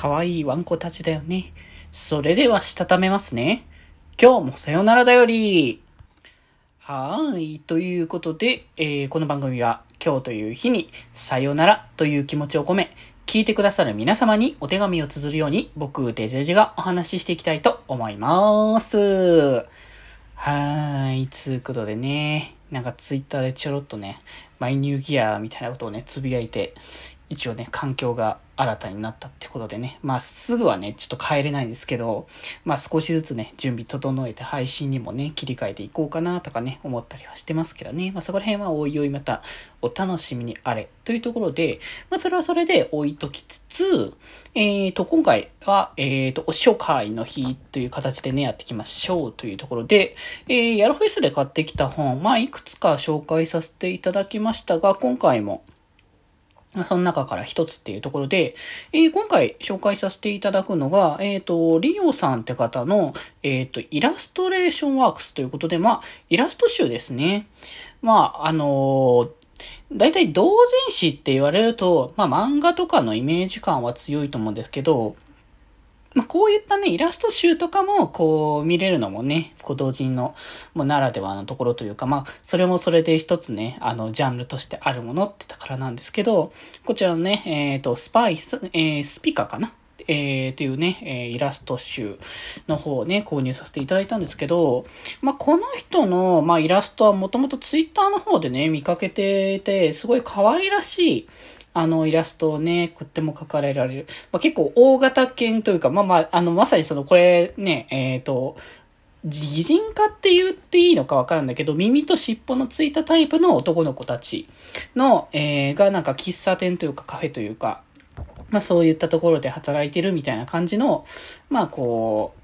可愛いワンコたちだよね。それでは、したためますね。今日もさよならだより。はーい。ということで、えー、この番組は今日という日にさよならという気持ちを込め、聞いてくださる皆様にお手紙を綴るように僕、デジェジがお話ししていきたいと思います。はーい。つうことでね、なんかツイッターでちょろっとね、マイニューギアみたいなことをね、つぶやいて、一応ね、環境が新たになったってことでね、まあすぐはね、ちょっと帰れないんですけど、まあ少しずつね、準備整えて配信にもね、切り替えていこうかなとかね、思ったりはしてますけどね、まあそこら辺はおいおいまたお楽しみにあれというところで、まあそれはそれで置いときつつ、え、ー、と、今回は、え、ー、と、お紹介の日という形でね、やっていきましょうというところで、えー、ヤロフェスで買ってきた本、まあいくつか紹介させていただきましたが、今回も、その中から一つっていうところで、えー、今回紹介させていただくのが、えっ、ー、と、リオさんって方の、えっ、ー、と、イラストレーションワークスということで、まあ、イラスト集ですね。まあ、あの大体同人誌って言われると、まあ漫画とかのイメージ感は強いと思うんですけど、まあ、こういったね、イラスト集とかも、こう、見れるのもね、こう、同人の、もう、ならではのところというか、まあ、それもそれで一つね、あの、ジャンルとしてあるものってだからなんですけど、こちらのね、えっ、ー、と、スパイス、えー、スピカかな？えー、っていうね、えー、イラスト集の方をね、購入させていただいたんですけど、まあ、この人の、まあ、イラストはもともとツイッターの方でね、見かけてて、すごい可愛らしい、あの、イラストをね、とっても描かれられる。まあ、結構大型犬というか、まあまあ、あの、まさにその、これね、えっ、ー、と、擬人化って言っていいのかわからんだけど、耳と尻尾のついたタイプの男の子たちの、えー、がなんか喫茶店というかカフェというか、まあそういったところで働いてるみたいな感じの、まあこう、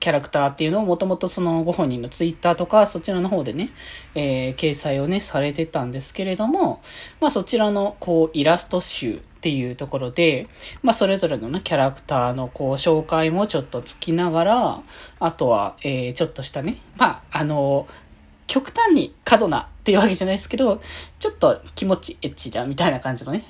キャラクターっていうのをもともとそのご本人のツイッターとかそちらの方でね、えー、掲載をね、されてたんですけれども、まあそちらのこうイラスト集っていうところで、まあそれぞれのね、キャラクターのこう紹介もちょっとつきながら、あとは、えー、ちょっとしたね、まああの、極端に過度なっていうわけじゃないですけど、ちょっと気持ちエッチだみたいな感じのね。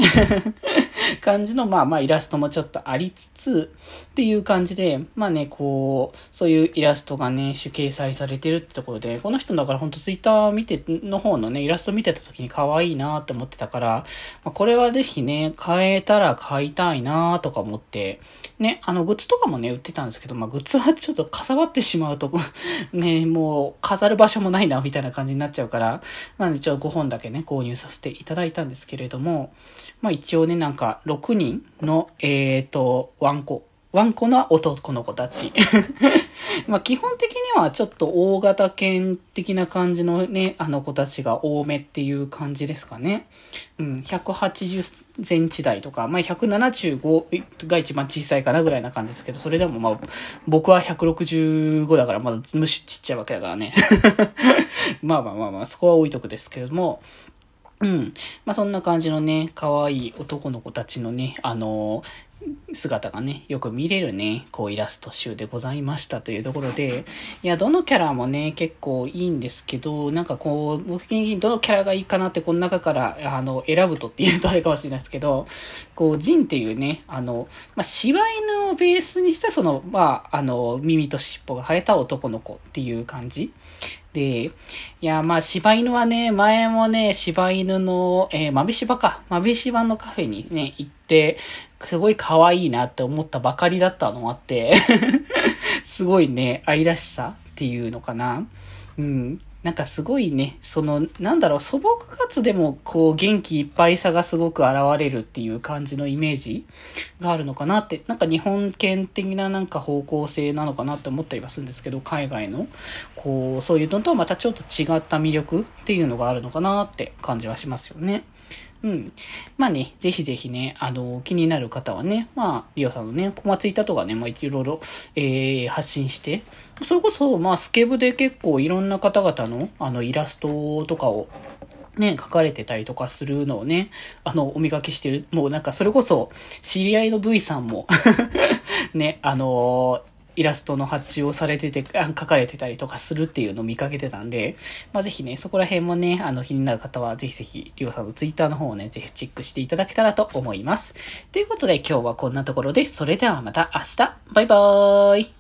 感じの、まあまあイラストもちょっとありつつ、っていう感じで、まあね、こう、そういうイラストがね、主掲載されてるってところで、この人だからほんとツイッター見て、の方のね、イラスト見てた時に可愛いなって思ってたから、まあ、これはぜひね、買えたら買いたいなとか思って、ね、あの、グッズとかもね、売ってたんですけど、まあ、グッズはちょっとかさばってしまうと、ね、もう、飾る場所もないな、みたいな感じになっちゃうから、まあ、一応5本だけね、購入させていただいたんですけれども、まあ、一応ね、なんか、6人の、えっ、ー、と、ワンコ、ワンコな男の子たち。まあ基本的にはちょっと大型犬的な感じのね、あの子たちが多めっていう感じですかね。うん、180センチ台とか、まあ175が一番小さいかなぐらいな感じですけど、それでもまあ僕は165だからまだむしちっちゃいわけだからね。まあまあまあまあ、そこは置いとくですけども、うん。まあ、そんな感じのね、可愛い男の子たちのね、あの姿がね、よく見れるね、こうイラスト集でございましたというところで、いや、どのキャラもね、結構いいんですけど、なんかこう、僕的にどのキャラがいいかなってこの中から、あの、選ぶとっていうとあれかもしれないですけど、こう、ジンっていうね、あの、まあ、柴犬をベースにしたその、まあ、あの、耳と尻尾が生えた男の子っていう感じ。で、いや、まあ、柴犬はね、前もね、柴犬の、えー、豆柴か、豆柴のカフェにね、行って、すごい可愛いなって思ったばかりだったのもあって すごいね、愛らしさっていうのかな。うん。なんかすごいね、その、なんだろう、素朴かつでも、こう、元気いっぱいさがすごく現れるっていう感じのイメージがあるのかなって、なんか日本圏的ななんか方向性なのかなって思ったりはするんですけど、海外の、こう、そういうのとはまたちょっと違った魅力っていうのがあるのかなって感じはしますよね。うん。まあね、ぜひぜひね、あの、気になる方はね、まあ、リオさんのね、小松板とかね、まあ、いろいろ、えー、発信して、それこそ、まあ、スケブで結構いろんな方々の、あの、イラストとかを、ね、書かれてたりとかするのをね、あの、お見かけしてる。もうなんか、それこそ、知り合いの V さんも ね、あのイラストの発注をされてて、あ書かれてたりとかするっていうのを見かけてたんで、まあ、ぜひね、そこら辺もね、あの、気になる方は、ぜひぜひ、りょうさんのツイッターの方をね、ぜひチェックしていただけたらと思います。ということで、今日はこんなところで、それではまた明日、バイバーイ